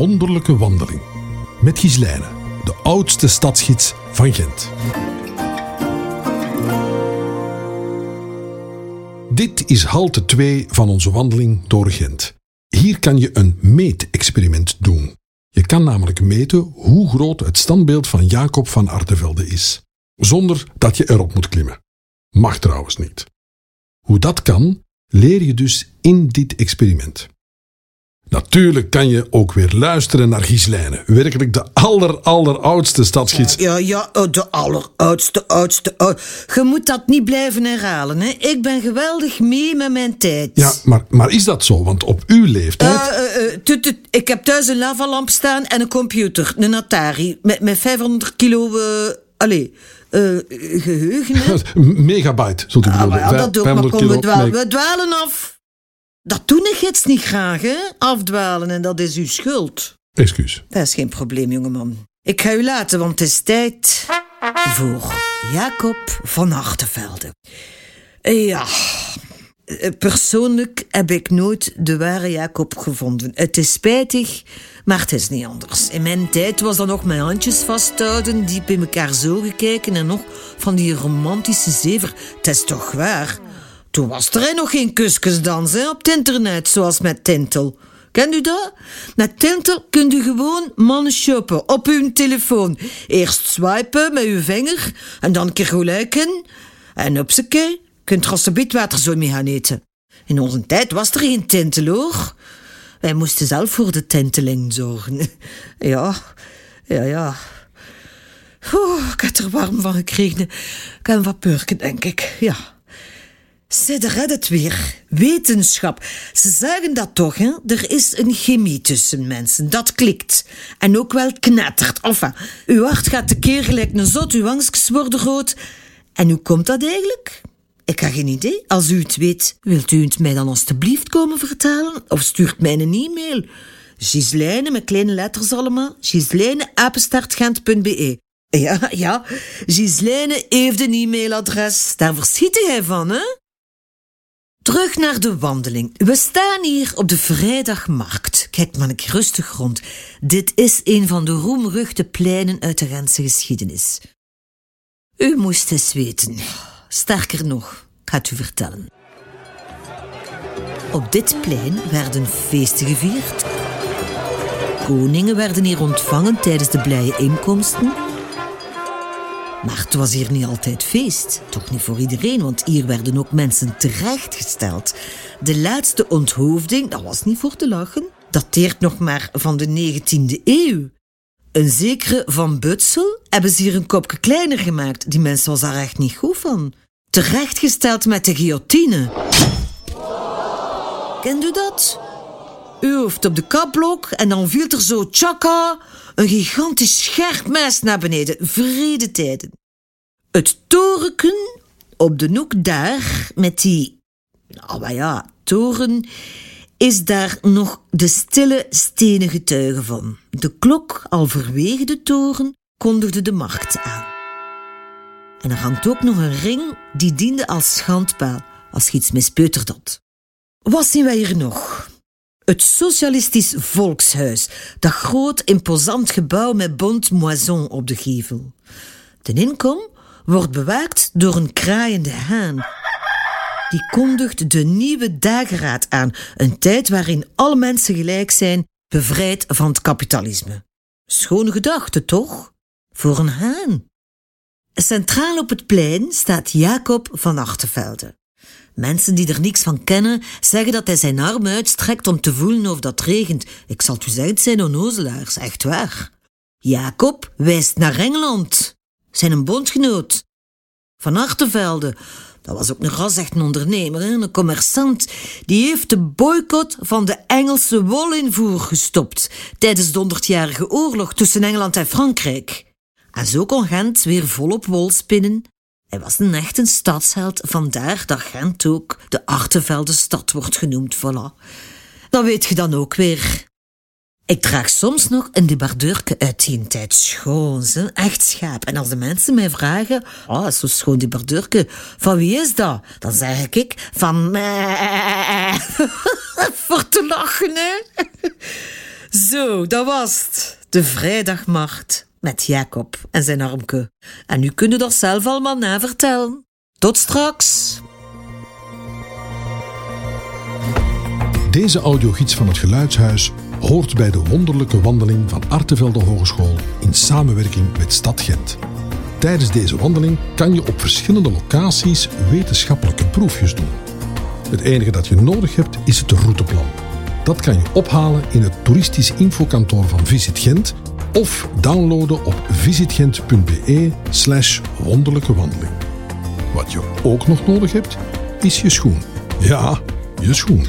wonderlijke wandeling. Met Gislijne, de oudste stadsgids van Gent. Dit is halte 2 van onze wandeling door Gent. Hier kan je een meetexperiment doen. Je kan namelijk meten hoe groot het standbeeld van Jacob van Artevelde is, zonder dat je erop moet klimmen. Mag trouwens niet. Hoe dat kan, leer je dus in dit experiment. Natuurlijk kan je ook weer luisteren naar Gislijne, werkelijk de aller, alleroudste stadsgids. Ja, ja, oh, de alleroudste, oudste, oud. Je moet dat niet blijven herhalen, hè. Ik ben geweldig mee met mijn tijd. Ja, maar, maar is dat zo? Want op uw leeftijd... Uh, uh, tut, tut, ik heb thuis een lavalamp staan en een computer, een Atari, met, met 500 kilo... Uh, allee, uh, geheugen. Megabyte, zult u Ah, bedoelen. ja, dat ik, maar 500 kom, dwalen, we dwalen af. Dat doen de gids niet graag, hè? Afdwalen, en dat is uw schuld. Excuus. Dat is geen probleem, jongeman. Ik ga u laten, want het is tijd voor Jacob van Achtervelde. Ja, persoonlijk heb ik nooit de ware Jacob gevonden. Het is spijtig, maar het is niet anders. In mijn tijd was dat nog mijn handjes vasthouden, diep in elkaar zo gekeken en nog van die romantische zever. Het is toch waar? Toen was er nog geen kuskusdans hè, op het internet, zoals met Tintel. Kent u dat? Met Tintel kunt u gewoon mannen shoppen op uw telefoon. Eerst swipen met uw vinger en dan een keer gelijken. En hupsakee, kunt er alsjeblieft water zo mee gaan eten. In onze tijd was er geen Tintel hoor. Wij moesten zelf voor de tinteling zorgen. Ja, ja, ja. Oeh, ik heb er warm van gekregen. Ik heb wat purken, denk ik. Ja. Ze redden het weer. Wetenschap. Ze zeggen dat toch, hè? Er is een chemie tussen mensen. Dat klikt. En ook wel knettert. Enfin, uw hart gaat tekeer gelijk een zot, uw angstjes worden rood. En hoe komt dat eigenlijk? Ik heb geen idee. Als u het weet, wilt u het mij dan alstublieft komen vertellen? Of stuurt mij een e-mail? Gislijne, met kleine letters allemaal. Gislijne, apenstaartgent.be. Ja, ja. Gislijne heeft een e-mailadres. Daar verschiet hij van, hè? Terug naar de wandeling. We staan hier op de vrijdagmarkt. Kijk maar een rustig rond. Dit is een van de roemruchte pleinen uit de Gentse geschiedenis. U moest eens weten. Sterker nog, ik ga het u vertellen. Op dit plein werden feesten gevierd. Koningen werden hier ontvangen tijdens de blije inkomsten. Maar het was hier niet altijd feest. Toch niet voor iedereen, want hier werden ook mensen terechtgesteld. De laatste onthoofding, dat was niet voor te lachen, dateert nog maar van de 19e eeuw. Een zekere Van Butsel hebben ze hier een kopje kleiner gemaakt. Die mens was daar echt niet goed van. Terechtgesteld met de guillotine. Kent u dat? U hoofd op de kapblok en dan viel er zo tjaka een gigantisch scherp mes naar beneden. Vrede tijden. Het torenken op de hoek daar, met die... Nou ja, toren, is daar nog de stille stenen getuige van. De klok, al verwege de toren, kondigde de markt aan. En er hangt ook nog een ring die diende als schandpaal, als je iets mispeuterd had. Wat zien wij hier nog? Het Socialistisch Volkshuis, dat groot imposant gebouw met bont moison op de gevel. De inkom wordt bewaakt door een kraaiende haan. Die kondigt de nieuwe dageraad aan, een tijd waarin alle mensen gelijk zijn, bevrijd van het kapitalisme. Schone gedachte, toch? Voor een haan. Centraal op het plein staat Jacob van Achtervelde. Mensen die er niks van kennen, zeggen dat hij zijn arm uitstrekt om te voelen of dat regent. Ik zal het u zeggen, het zijn onnozelaars, echt waar. Jacob wijst naar Engeland, zijn een bondgenoot. Van Achtervelde, dat was ook een ras echt een ondernemer, een commerçant, die heeft de boycott van de Engelse wolinvoer gestopt tijdens de 100-jarige oorlog tussen Engeland en Frankrijk. En zo kon Gent weer volop wol spinnen hij was een echt een stadsheld, vandaar dat Gent ook de Artevelde stad wordt genoemd, voilà. Dat weet je dan ook weer. Ik draag soms nog een debardeurke uit die tijd. Schoon, ze, echt schaap. En als de mensen mij vragen, oh, zo schoon debardeurke, van wie is dat? Dan zeg ik, van. Voor te lachen, hè. Zo, dat was het. De vrijdagmacht met Jacob en zijn armke. En nu kunnen dat zelf allemaal na vertellen. Tot straks. Deze audiogids van het Geluidshuis hoort bij de wonderlijke wandeling van Artevelde Hogeschool in samenwerking met Stad Gent. Tijdens deze wandeling kan je op verschillende locaties wetenschappelijke proefjes doen. Het enige dat je nodig hebt is het routeplan. Dat kan je ophalen in het toeristisch infokantoor van Visit Gent of downloaden op visitgent.be slash wonderlijke wandeling. Wat je ook nog nodig hebt, is je schoen. Ja, je schoen.